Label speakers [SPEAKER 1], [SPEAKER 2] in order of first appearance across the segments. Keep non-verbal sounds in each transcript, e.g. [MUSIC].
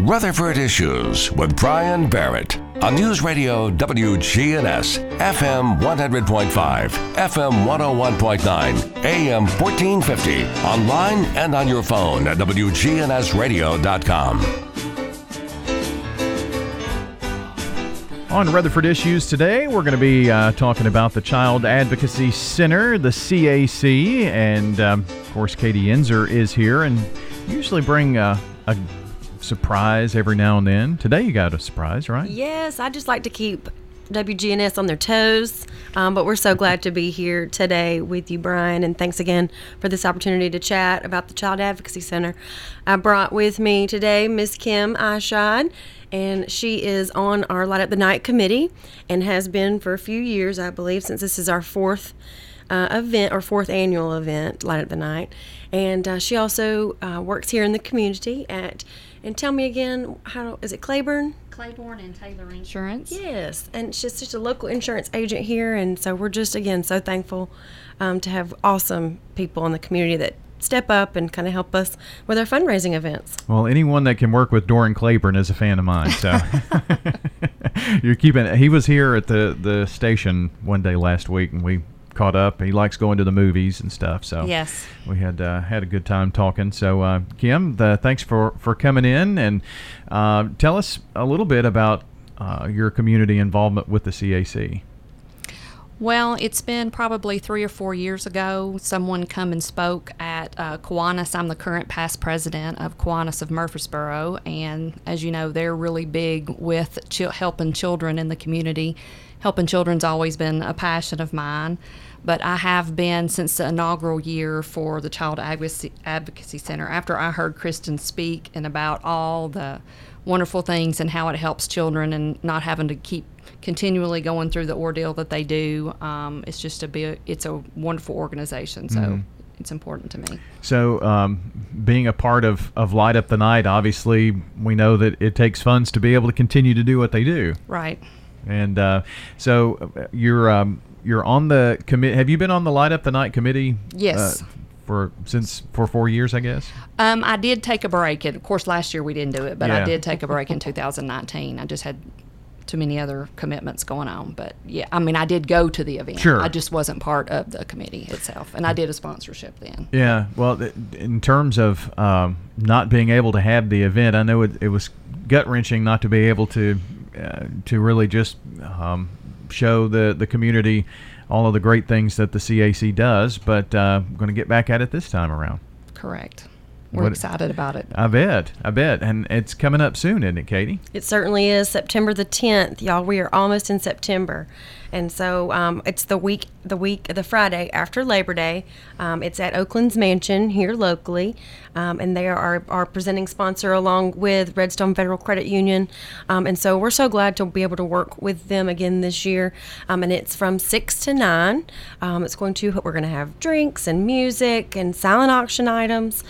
[SPEAKER 1] Rutherford Issues with Brian Barrett on News Radio WGNS, FM 100.5, FM 101.9, AM 1450, online and on your phone at WGNSradio.com.
[SPEAKER 2] On Rutherford Issues today, we're going to be uh, talking about the Child Advocacy Center, the CAC, and um, of course, Katie Enzer is here and usually bring uh, a surprise every now and then. Today, you got a surprise, right?
[SPEAKER 3] Yes, I just like to keep WGNS on their toes. Um, but we're so glad to be here today with you, Brian. And thanks again for this opportunity to chat about the Child Advocacy Center. I brought with me today Miss Kim Eischeid, and she is on our Light Up the Night committee and has been for a few years, I believe, since this is our fourth. Uh, event or fourth annual event, Light Up the Night, and uh, she also uh, works here in the community at. And tell me again, how is it Claiborne?
[SPEAKER 4] Claiborne and Taylor Insurance.
[SPEAKER 3] Yes, and she's just a local insurance agent here, and so we're just again so thankful um, to have awesome people in the community that step up and kind of help us with our fundraising events.
[SPEAKER 2] Well, anyone that can work with Doran Claiborne is a fan of mine. So [LAUGHS] [LAUGHS] you're keeping. He was here at the the station one day last week, and we caught up. He likes going to the movies and stuff. So
[SPEAKER 4] yes,
[SPEAKER 2] we had uh, had a good time talking. So uh, Kim, the, thanks for for coming in and uh, tell us a little bit about uh, your community involvement with the CAC.
[SPEAKER 4] Well, it's been probably three or four years ago. Someone come and spoke at uh, Kiwanis. I'm the current past president of Kiwanis of Murfreesboro, and as you know, they're really big with ch- helping children in the community. Helping children's always been a passion of mine, but I have been since the inaugural year for the Child Advocacy, Advocacy Center. After I heard Kristen speak and about all the wonderful things and how it helps children and not having to keep continually going through the ordeal that they do. Um, it's just a bit, it's a wonderful organization. So mm-hmm. it's important to me.
[SPEAKER 2] So um, being a part of, of Light Up the Night, obviously we know that it takes funds to be able to continue to do what they do.
[SPEAKER 4] Right.
[SPEAKER 2] And uh, so you're um, you're on the commit. Have you been on the Light Up the Night committee?
[SPEAKER 4] Yes.
[SPEAKER 2] Uh, for since for four years, I guess.
[SPEAKER 4] Um, I did take a break, and of course, last year we didn't do it, but yeah. I did take a break in 2019. I just had too many other commitments going on. But yeah, I mean, I did go to the event.
[SPEAKER 2] Sure.
[SPEAKER 4] I just wasn't part of the committee itself, and I did a sponsorship then.
[SPEAKER 2] Yeah. Well, in terms of um, not being able to have the event, I know it, it was gut wrenching not to be able to uh, to really just um, show the the community all of the great things that the CAC does. But uh, I'm going to get back at it this time around.
[SPEAKER 4] Correct. We're what, excited about it.
[SPEAKER 2] I bet. I bet. And it's coming up soon, isn't it, Katie?
[SPEAKER 3] It certainly is. September the 10th. Y'all, we are almost in September. And so um, it's the week, the week, the Friday after Labor Day. Um, it's at Oakland's Mansion here locally, um, and they are our, our, presenting sponsor along with Redstone Federal Credit Union. Um, and so we're so glad to be able to work with them again this year. Um, and it's from six to nine. Um, it's going to we're going to have drinks and music and silent auction items,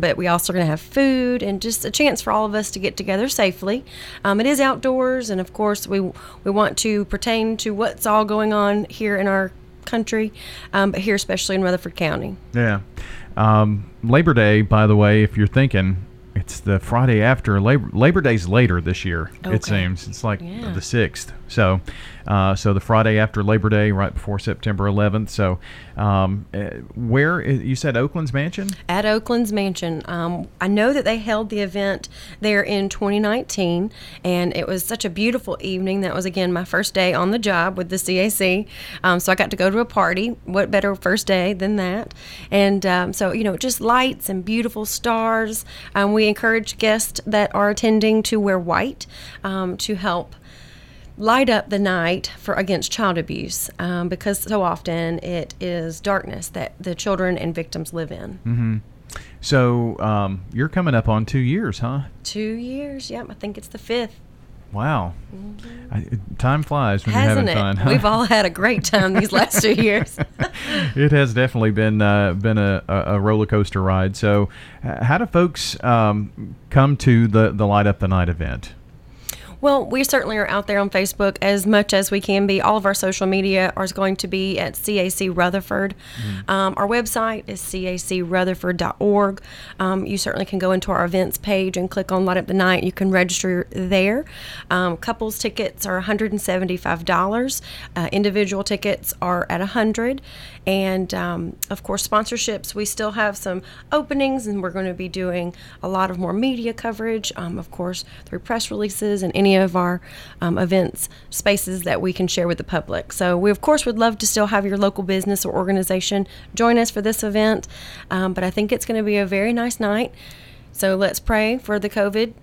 [SPEAKER 3] but we also are going to have food and just a chance for all of us to get together safely. it is outdoors, and of course we we want to pertain to what's all going on here in our country, um, but here especially in Rutherford County.
[SPEAKER 2] Yeah. Um, Labor Day, by the way, if you're thinking, it's the Friday after Labor Labor Day's later this year. Okay. It seems it's like yeah. the sixth. So, uh, so the Friday after Labor Day, right before September 11th. So, um, uh, where you said Oakland's Mansion?
[SPEAKER 3] At Oakland's Mansion. Um, I know that they held the event there in 2019, and it was such a beautiful evening. That was again my first day on the job with the CAC. Um, so I got to go to a party. What better first day than that? And um, so you know, just lights and beautiful stars. Um, we encourage guests that are attending to wear white um, to help light up the night for against child abuse um, because so often it is darkness that the children and victims live in.
[SPEAKER 2] Mm-hmm. So um, you're coming up on two years, huh?
[SPEAKER 3] Two years. Yep, I think it's the fifth.
[SPEAKER 2] Wow, mm-hmm. I, time flies when
[SPEAKER 3] Hasn't
[SPEAKER 2] you're having
[SPEAKER 3] it?
[SPEAKER 2] fun.
[SPEAKER 3] We've all had a great time these last two years. [LAUGHS]
[SPEAKER 2] it has definitely been uh, been a, a, roller coaster ride. So, how do folks um, come to the the Light Up the Night event?
[SPEAKER 3] Well, we certainly are out there on Facebook as much as we can be. All of our social media is going to be at CAC Rutherford. Mm-hmm. Um, our website is cacrutherford.org. Um, you certainly can go into our events page and click on Light Up the Night. You can register there. Um, couples tickets are $175. Uh, individual tickets are at 100 and um, of course, sponsorships. We still have some openings, and we're going to be doing a lot of more media coverage, um, of course, through press releases and any of our um, events spaces that we can share with the public. So, we of course would love to still have your local business or organization join us for this event, um, but I think it's going to be a very nice night. So, let's pray for the COVID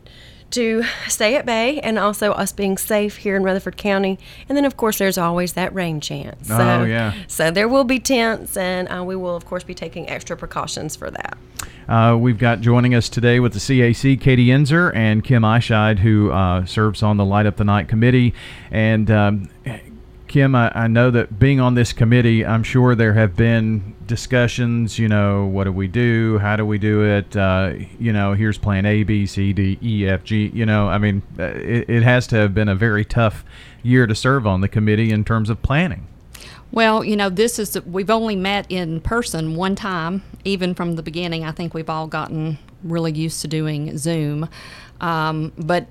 [SPEAKER 3] to stay at bay and also us being safe here in Rutherford County. And then, of course, there's always that rain chance.
[SPEAKER 2] So, oh, yeah.
[SPEAKER 3] So there will be tents, and uh, we will, of course, be taking extra precautions for that.
[SPEAKER 2] Uh, we've got joining us today with the CAC, Katie Enzer and Kim Eischeid, who uh, serves on the Light Up the Night committee. And um, Kim, I, I, know that being on this committee, I'm sure there have been discussions. You know, what do we do? How do we do it? Uh, you know, here's plan A, B, C, D, E, F, G. You know, I mean, uh, it, it has to have been a very tough year to serve on the committee in terms of planning.
[SPEAKER 4] Well, you know, this is we've only met in person one time, even from the beginning. I think we've all gotten really used to doing Zoom. Um, but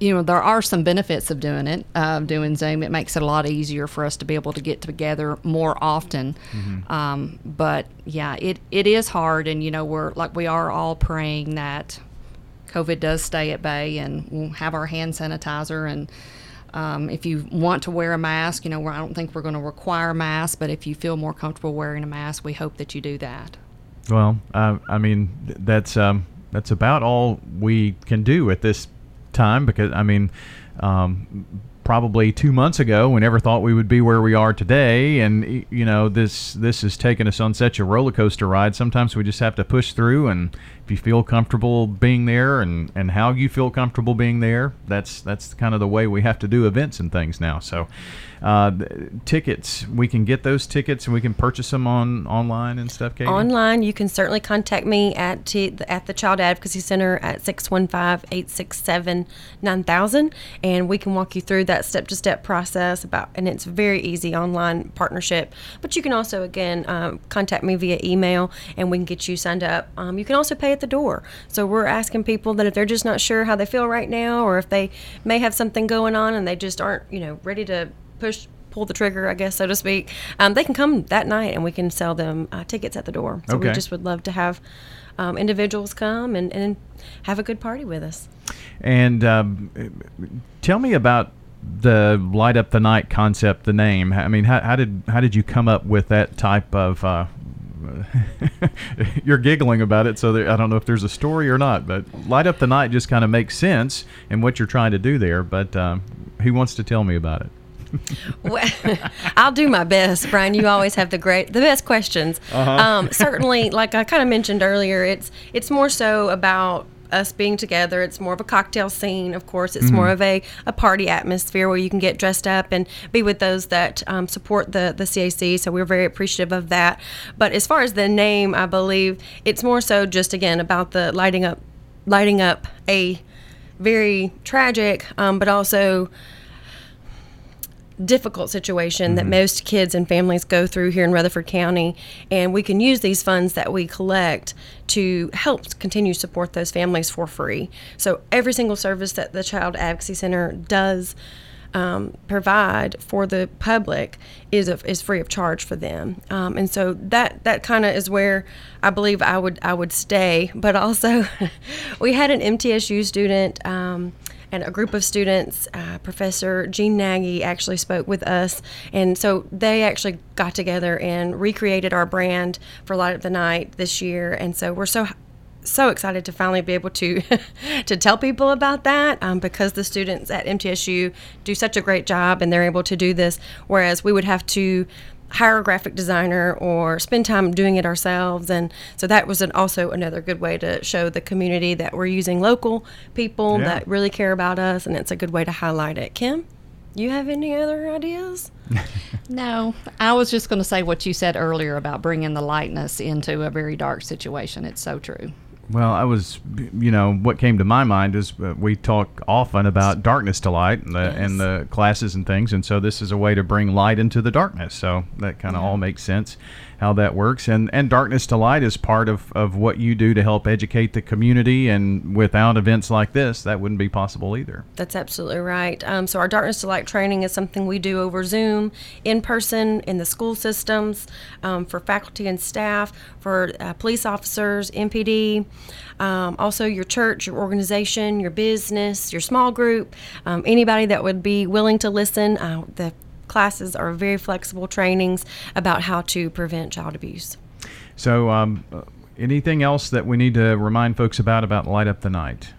[SPEAKER 4] you know there are some benefits of doing it uh, doing zoom. It makes it a lot easier for us to be able to get together more often. Mm-hmm. um, but yeah it, it is hard and you know we're like we are all praying that covid does stay at bay and we'll have our hand sanitizer and um, if you want to wear a mask you know i don't think we're going to require a mask but if you feel more comfortable wearing a mask we hope that you do that.
[SPEAKER 2] Well uh, i mean that's um, that's about all we can do at this time because I mean, um, probably two months ago, we never thought we would be where we are today, and you know this this has taken us on such a roller coaster ride. Sometimes we just have to push through, and if you feel comfortable being there, and and how you feel comfortable being there, that's that's kind of the way we have to do events and things now. So uh, tickets. We can get those tickets and we can purchase them on online and stuff. Katie?
[SPEAKER 3] Online, you can certainly contact me at t- at the Child Advocacy Center at 615-867-9000 and we can walk you through that step-to-step process about and it's very easy online partnership. But you can also again um, contact me via email and we can get you signed up. Um, you can also pay at the door. So we're asking people that if they're just not sure how they feel right now or if they may have something going on and they just aren't you know ready to push pull the trigger, I guess, so to speak, um, they can come that night and we can sell them uh, tickets at the door. So okay. we just would love to have um, individuals come and, and have a good party with us.
[SPEAKER 2] And um, tell me about the light up the night concept, the name. I mean, how, how did how did you come up with that type of? Uh, [LAUGHS] you're giggling about it, so there, I don't know if there's a story or not. But light up the night just kind of makes sense in what you're trying to do there. But um, who wants to tell me about it? [LAUGHS]
[SPEAKER 3] well, [LAUGHS] I'll do my best, Brian. You always have the great, the best questions. Uh-huh. Um, certainly, like I kind of mentioned earlier, it's it's more so about us being together. It's more of a cocktail scene, of course. It's mm-hmm. more of a, a party atmosphere where you can get dressed up and be with those that um, support the, the CAC. So we're very appreciative of that. But as far as the name, I believe it's more so just again about the lighting up, lighting up a very tragic, um, but also difficult situation mm-hmm. that most kids and families go through here in Rutherford County. And we can use these funds that we collect to help continue to support those families for free. So every single service that the Child Advocacy Center does um, provide for the public is a, is free of charge for them, um, and so that that kind of is where I believe I would I would stay. But also, [LAUGHS] we had an MTSU student. Um, and a group of students, uh, Professor Jean Nagy actually spoke with us. And so they actually got together and recreated our brand for Light Up the Night this year. And so we're so so excited to finally be able to [LAUGHS] to tell people about that um, because the students at MTSU do such a great job and they're able to do this whereas we would have to hire a graphic designer or spend time doing it ourselves. And so that was an, also another good way to show the community that we're using local people yeah. that really care about us, and it's a good way to highlight it. Kim, you have any other ideas? [LAUGHS]
[SPEAKER 4] no, I was just going to say what you said earlier about bringing the lightness into a very dark situation. It's so true.
[SPEAKER 2] Well, I was, you know, what came to my mind is uh, we talk often about darkness to light and the, yes. and the classes and things, and so this is a way to bring light into the darkness. So that kind of yeah. all makes sense how that works. And and Darkness to Light is part of, of what you do to help educate the community. And without events like this, that wouldn't be possible either.
[SPEAKER 3] That's absolutely right. Um, so our Darkness to Light training is something we do over Zoom, in person, in the school systems, um, for faculty and staff, for uh, police officers, MPD, um, also your church, your organization, your business, your small group, um, anybody that would be willing to listen. Uh, the classes are very flexible trainings about how to prevent child abuse.
[SPEAKER 2] So, um, anything else that we need to remind folks about about Light Up the Night?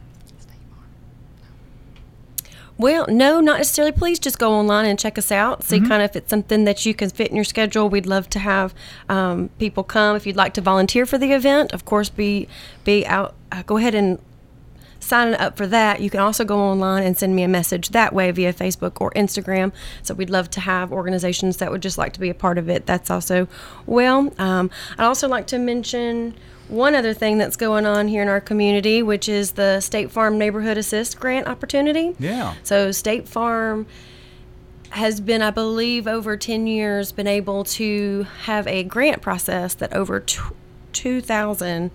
[SPEAKER 3] Well, no, not necessarily. Please just go online and check us out. See mm-hmm. kind of if it's something that you can fit in your schedule. We'd love to have um, people come. If you'd like to volunteer for the event, of course, be be out. Uh, go ahead and signing up for that, you can also go online and send me a message that way via Facebook or Instagram. So we'd love to have organizations that would just like to be a part of it. That's also well. Um, I'd also like to mention one other thing that's going on here in our community, which is the State Farm Neighborhood Assist Grant opportunity.
[SPEAKER 2] Yeah.
[SPEAKER 3] So State Farm has been, I believe, over 10 years, been able to have a grant process that over 2,000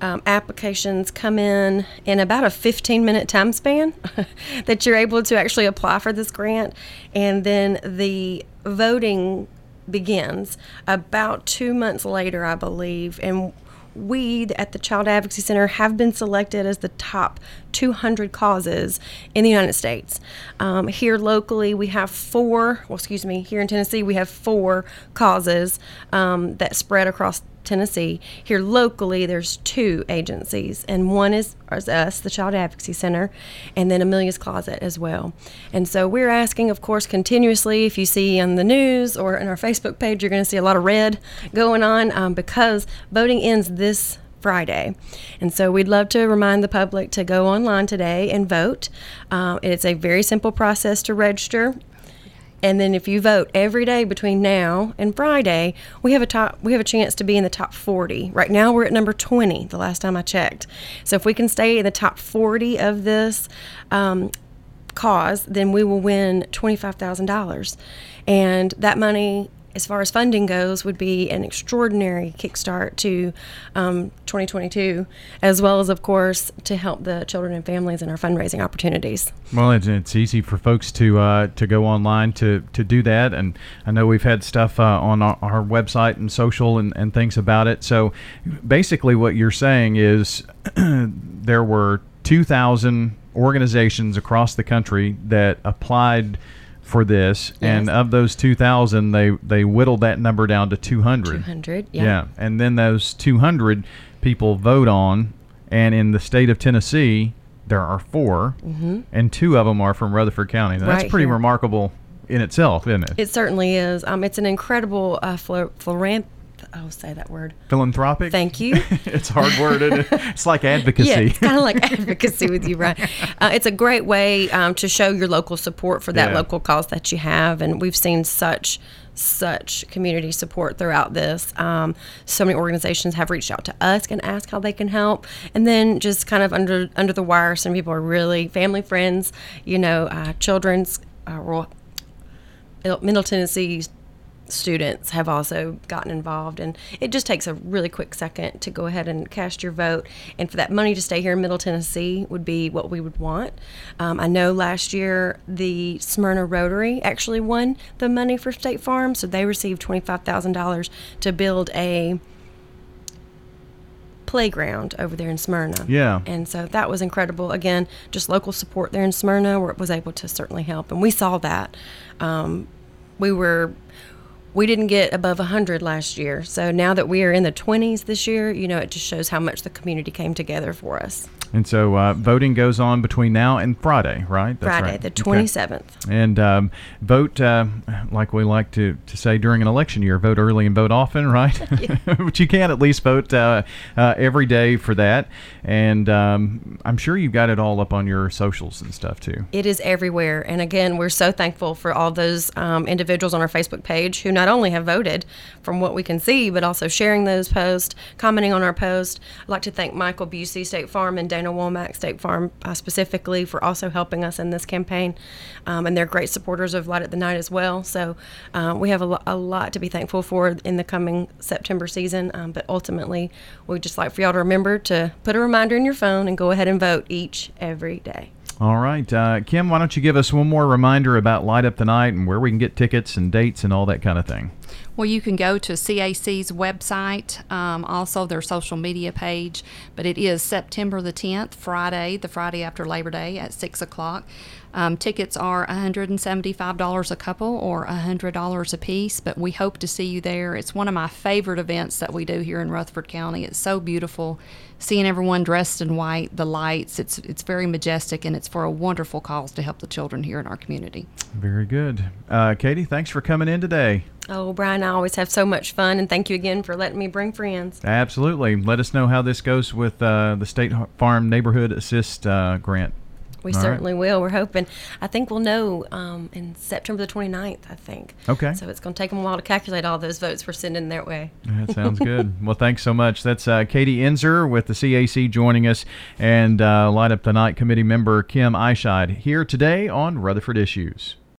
[SPEAKER 3] um, applications come in in about a 15 minute time span [LAUGHS] that you're able to actually apply for this grant. And then the voting begins about two months later, I believe. And we at the Child Advocacy Center have been selected as the top 200 causes in the United States. Um, here locally, we have four, well, excuse me, here in Tennessee, we have four causes um, that spread across Tennessee. Here locally, there's two agencies, and one is, is us, the Child Advocacy Center, and then Amelia's Closet as well. And so we're asking, of course, continuously. If you see on the news or in our Facebook page, you're going to see a lot of red going on um, because voting ends this Friday. And so we'd love to remind the public to go online today and vote. Um, it's a very simple process to register. And then if you vote every day between now and Friday, we have a top we have a chance to be in the top 40. Right now we're at number 20 the last time I checked. So if we can stay in the top 40 of this um, cause, then we will win $25,000. And that money as far as funding goes, would be an extraordinary kickstart to um, 2022, as well as, of course, to help the children and families in our fundraising opportunities.
[SPEAKER 2] Well, it's, it's easy for folks to uh, to go online to, to do that, and I know we've had stuff uh, on our, our, website and social and, and things about it. So, basically, what you're saying is [CLEARS THROAT] there were 2,000 organizations across the country that applied for this, yes. and of those 2,000, they they whittled that number down to 200.
[SPEAKER 3] 200, yeah.
[SPEAKER 2] Yeah, and then those 200 people vote on, and in the state of Tennessee, there are 4 mm-hmm. and two of them are from Rutherford County. Now, right that's pretty here. remarkable in itself, isn't it?
[SPEAKER 3] It certainly is. Um, it's an incredible uh, philanthropy I'll say that word.
[SPEAKER 2] Philanthropic.
[SPEAKER 3] Thank you. [LAUGHS]
[SPEAKER 2] it's hard worded. [LAUGHS] It's like advocacy.
[SPEAKER 3] yeah, it's kind of like [LAUGHS] advocacy with you, right? Uh, it's a great way um, to show your local support for that yeah. local cause that you have, and we've seen such such community support throughout this. Um, so many organizations have reached out to us and asked how they can help, and then just kind of under under the wire, some people are really family friends, you know, uh, children's uh, Middle Tennessee students have also gotten involved and it just takes a really quick second to go ahead and cast your vote and for that money to stay here in middle tennessee would be what we would want um, i know last year the smyrna rotary actually won the money for state farm so they received $25000 to build a playground over there in Smyrna.
[SPEAKER 2] Yeah.
[SPEAKER 3] And so that was incredible. Again, just local support there in Smyrna where it was able to certainly help. And we saw that. Um, we were we didn't get above 100 last year. So now that we are in the 20s this year, you know, it just shows how much the community came together for us.
[SPEAKER 2] And so uh, voting goes on between now and Friday, right?
[SPEAKER 3] That's Friday,
[SPEAKER 2] right.
[SPEAKER 3] the 27th. Okay.
[SPEAKER 2] And um, vote, uh, like we like to, to say during an election year, vote early and vote often, [LAUGHS] right? [LAUGHS] [LAUGHS] but you can at least vote uh, uh, every day for that. And um, I'm sure you've got it all up on your socials and stuff too.
[SPEAKER 3] It is everywhere. And again, we're so thankful for all those um, individuals on our Facebook page who not only have voted from what we can see, but also sharing those posts, commenting on our post. I'd like to thank Michael Busey, State Farm, and Dana Womack, State Farm uh, specifically, for also helping us in this campaign. Um, and they're great supporters of Light Up the Night as well. So uh, we have a, lo- a, lot to be thankful for in the coming September season. Um, but ultimately, we'd just like for y'all to remember to put a reminder in your phone and go ahead and vote each, every day.
[SPEAKER 2] All right. Uh, Kim, why don't you give us one more reminder about Light Up the Night and where we can get tickets and dates and all that kind of thing?
[SPEAKER 4] Well, you can go to CAC's website, um, also their social media page, but it is September the 10th, Friday, the Friday after Labor Day at 6 o'clock. Um, tickets are $175 a couple or $100 a piece, but we hope to see you there. It's one of my favorite events that we do here in Rutherford County. It's so beautiful seeing everyone dressed in white, the lights. It's it's very majestic, and it's for a wonderful cause to help the children here in our community.
[SPEAKER 2] Very good, uh, Katie. Thanks for coming in today.
[SPEAKER 3] Oh, Brian, I always have so much fun, and thank you again for letting me bring friends.
[SPEAKER 2] Absolutely. Let us know how this goes with uh, the State Farm Neighborhood Assist uh, grant.
[SPEAKER 3] We All certainly right. will. We're hoping. I think we'll know um, in September the 29th, I think.
[SPEAKER 2] Okay.
[SPEAKER 3] So it's going to take them a while to calculate all those votes we're sending their way.
[SPEAKER 2] That sounds good. [LAUGHS] well, thanks so much. That's uh, Katie Enzer with the CAC joining us and uh, Light Up the Night Committee member Kim Eischeid here today on Rutherford Issues.